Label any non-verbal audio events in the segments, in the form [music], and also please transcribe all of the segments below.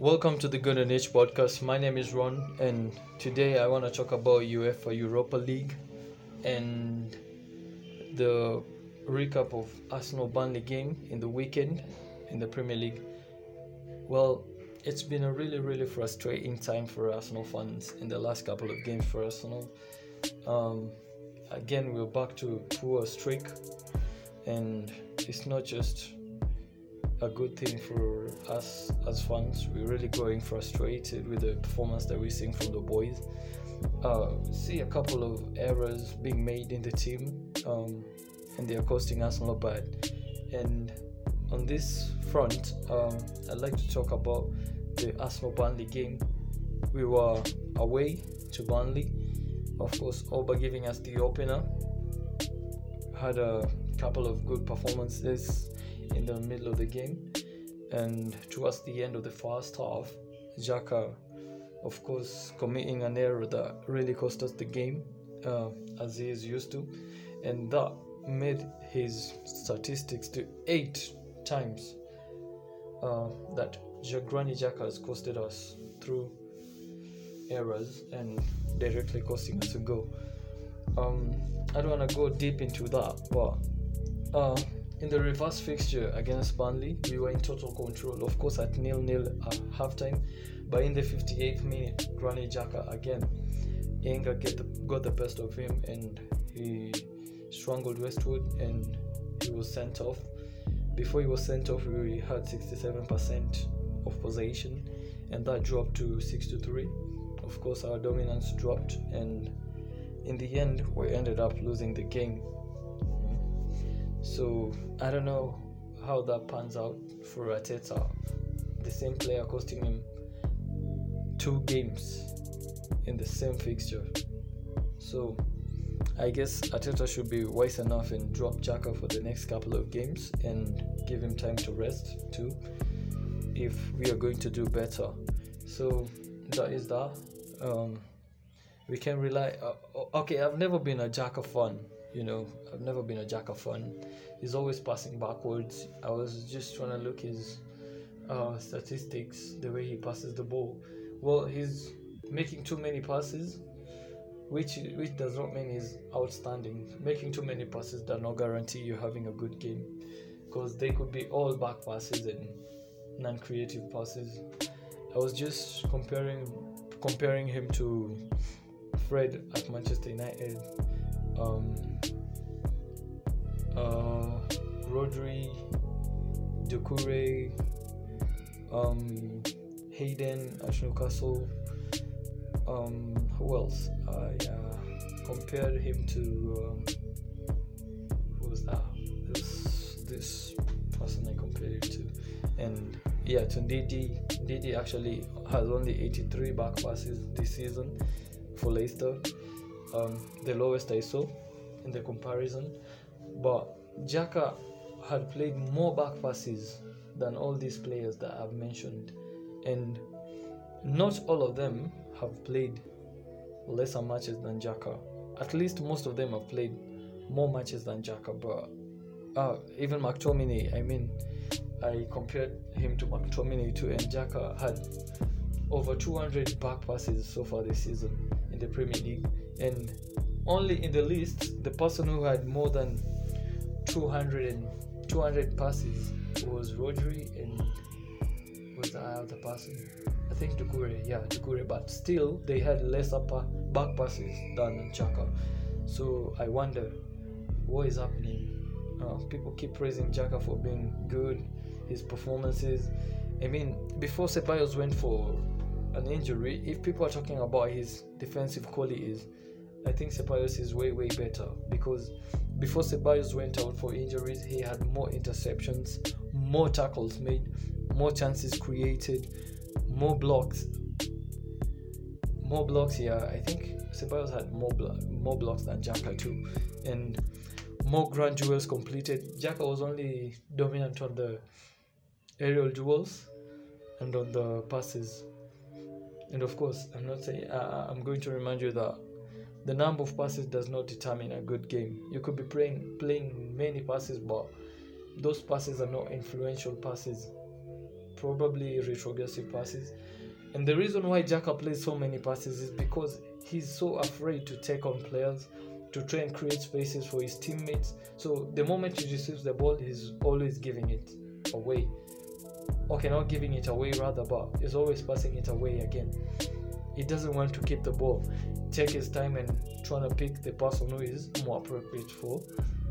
Welcome to the Good and Age podcast. My name is Ron, and today I want to talk about UEFA Europa League and the recap of Arsenal Burnley game in the weekend in the Premier League. Well, it's been a really, really frustrating time for Arsenal fans in the last couple of games for Arsenal. Um, again, we're back to poor streak, and it's not just a good thing for us as fans. We're really growing frustrated with the performance that we're seeing from the boys. Uh, see a couple of errors being made in the team, um, and they're costing us a bad. And on this front, um, I'd like to talk about the Arsenal Burnley game. We were away to Burnley, of course, Auba giving us the opener. Had a couple of good performances in the middle of the game. And towards the end of the first half, Xhaka, of course, committing an error that really cost us the game, uh, as he is used to. And that made his statistics to eight times uh, that Granit Xhaka has costed us through errors and directly costing us a goal. Um, I don't want to go deep into that, but uh, in the reverse fixture against Burnley, we were in total control. Of course, at nil nil at halftime, but in the 58th minute, Granit Xhaka again, get the, got the best of him and he strangled Westwood and he was sent off. Before he was sent off, we had 67% of possession, and that dropped to 6 to 3. Of course, our dominance dropped, and in the end, we ended up losing the game so I don't know how that pans out for Arteta. The same player costing him two games in the same fixture. So I guess Arteta should be wise enough and drop Xhaka for the next couple of games and give him time to rest too if we are going to do better. So that is that. Um, we can rely. Uh, okay, I've never been a Xhaka fan you know, I've never been a Xhaka fan. He's always passing backwards. I was just trying to look his uh, statistics, the way he passes the ball. Well, he's making too many passes, which which does not mean he's outstanding. Making too many passes does not guarantee you having a good game, because they could be all back passes and non-creative passes. I was just comparing comparing him to Fred at Manchester United. Um, uh, Rodri, um, Hayden at Newcastle. Um, who else? I uh, compared him to um, who was that? This this person I compared him to, and yeah, to Ndidi. Ndidi actually has only 83 back passes this season for Leicester, um, the lowest I saw in the comparison. But Xhaka had played more back passes than all these players that I've mentioned, and not all of them have played lesser matches than Xhaka. At least most of them have played more matches than Xhaka, but uh, even McTominay, I mean, I compared him to McTominay too, and Xhaka had over 200 back passes so far this season in the Premier League, and only in the list, the person who had more than 200 and 200 passes was Rodri and was the other person? I think Doucouré, yeah, Doucouré. But still, they had less upper back passes than Xhaka. So I wonder what is happening. Uh, people keep praising Xhaka for being good, his performances. I mean, before Ceballos went for an injury, if people are talking about his defensive qualities, I think Ceballos is way way better because before Ceballos went out for injuries, he had more interceptions, more tackles made, more chances created, more blocks. More blocks Yeah, I think Ceballos had more blo- more blocks than Xhaka too, and more grand duels completed. Xhaka was only dominant on the aerial duels and on the passes. And of course, I'm not saying uh, I'm going to remind you that the number of passes does not determine a good game. You could be playing playing many passes, but those passes are not influential passes probably retrogressive passes. And the reason why Xhaka plays so many passes is because he's so afraid to take on players, to try and create spaces for his teammates. So the moment he receives the ball, he's always giving it away. Okay, not giving it away rather, but he's always passing it away again. He doesn't want to keep the ball, take his time and trying to pick the person who is more appropriate for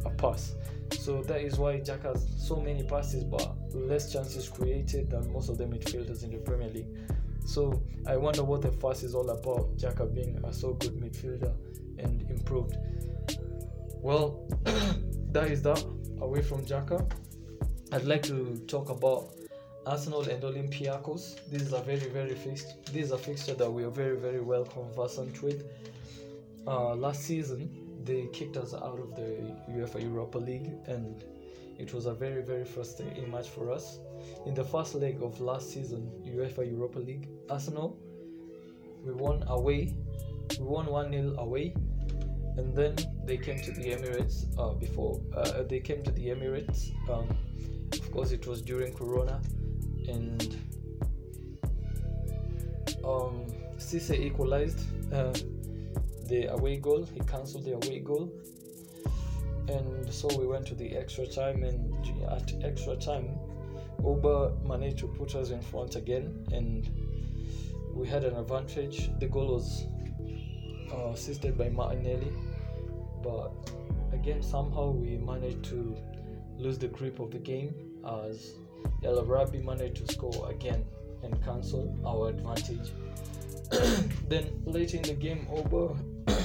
a pass. So that is why Xhaka has so many passes but less chances created than most of the midfielders in the Premier League. So I wonder what the fuss is all about. Xhaka being a so good midfielder and improved. Well, [coughs] that is that. Away from Xhaka, I'd like to talk about Arsenal and Olympiacos. This is a very very fixed. This is a fixture that we are very very well conversant with. Uh, last season, they kicked us out of the UEFA Europa League, and it was a very, very frustrating match for us. In the first leg of last season, UEFA Europa League, Arsenal, we won away. We won 1 0 away, and then they came to the Emirates uh, before. Uh, they came to the Emirates. Um, of course, it was during Corona, and um, Cisse equalized. Uh, the away goal. He cancelled the away goal. And so we went to the extra time, and at extra time, Auba managed to put us in front again, and we had an advantage. The goal was uh, assisted by Martinelli, but again, somehow we managed to lose the grip of the game as El Arabi managed to score again and cancel our advantage. [coughs] then later in the game, Oba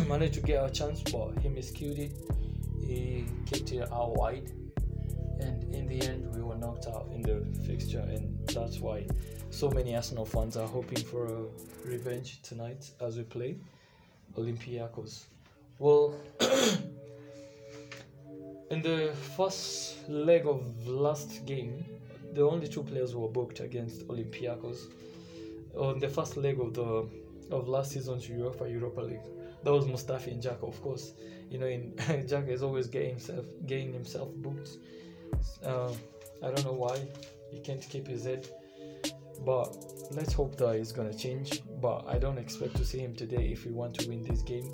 [coughs] managed to get a chance, but he miscued it. He kicked it out wide, and in the end, we were knocked out in the fixture, and that's why so many Arsenal fans are hoping for a revenge tonight as we play Olympiacos. Well, [coughs] in the first leg of last game, the only two players were booked against Olympiacos. On the first leg of the of last season's UEFA Europa League, that was Mustafi and Xhaka, of course. You know, in [laughs] Xhaka is always getting himself getting himself booked. Uh, I don't know why he can't keep his head, but let's hope that it's gonna change. But I don't expect to see him today if we want to win this game.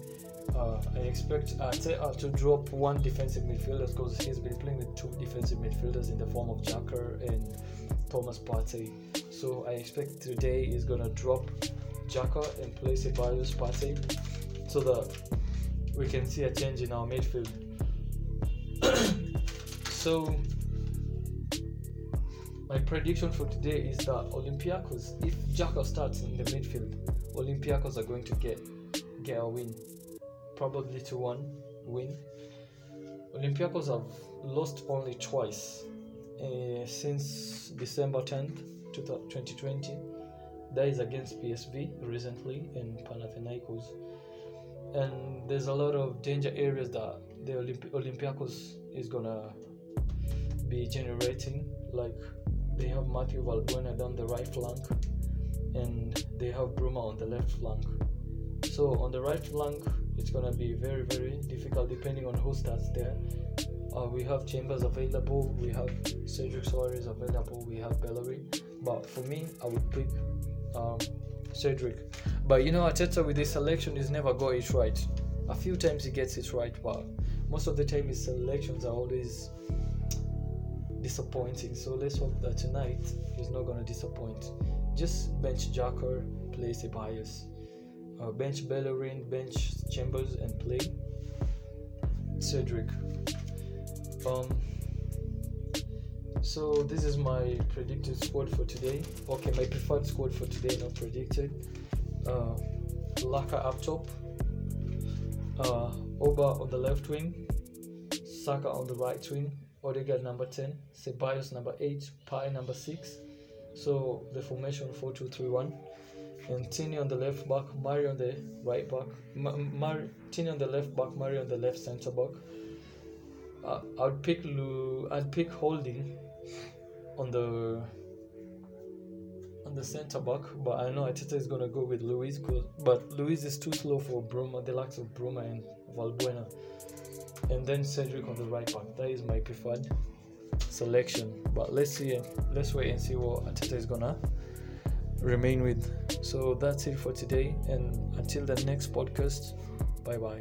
Uh, I expect Arteta to drop one defensive midfielder because he's been playing with two defensive midfielders in the form of Xhaka and Thomas Partey. So I expect today he's gonna drop Xhaka and place Ceballos Partey so that we can see a change in our midfield. [coughs] so my prediction for today is that Olympiacos, if Xhaka starts in the midfield, Olympiacos are going to get get a win, probably to one win. Olympiacos have lost only twice uh, since December 10th, 2020. That is against PSV recently and Panathinaikos and there's a lot of danger areas that the Olympi- Olympiacos is gonna be generating. Like they have Matthew Valbuena down the right flank, and they have Bruma on the left flank. So on the right flank, it's gonna be very very difficult depending on who starts there. Uh, we have Chambers available, we have Cedric Soares available, we have Bellerin. But for me, I would pick um, Cedric. But you know, Arteta with his selection is never got it right. A few times he gets it right, but most of the time his selections are always disappointing. So let's hope that tonight he's not gonna disappoint. Just bench Xhaka, play Ceballos. Uh, bench Bellerin, bench Chambers, and play Cedric. Um, so this is my predicted squad for today. Okay, my preferred squad for today, not predicted. Uh, Laka up top. Uh, Oba on the left wing. Saka on the right wing. Odegaard number 10. Ceballos number 8. Pai number 6. So the formation 4-2-3-1. And Tini on the left back, Mari on the right back, Mar- Tini on the left back, Mari on the left centre back. Uh, I'd pick Lu- I'd pick Holding on the on the center back, but I know Arteta is gonna go with Luiz, but Luiz is too slow for Bruma, the likes of Bruma and Valbuena, and then Cedric on the right back. That is my preferred. selection. But let's see, let's wait and see what Arteta is gonna remain with. So that's it for today, and until the next podcast, bye bye.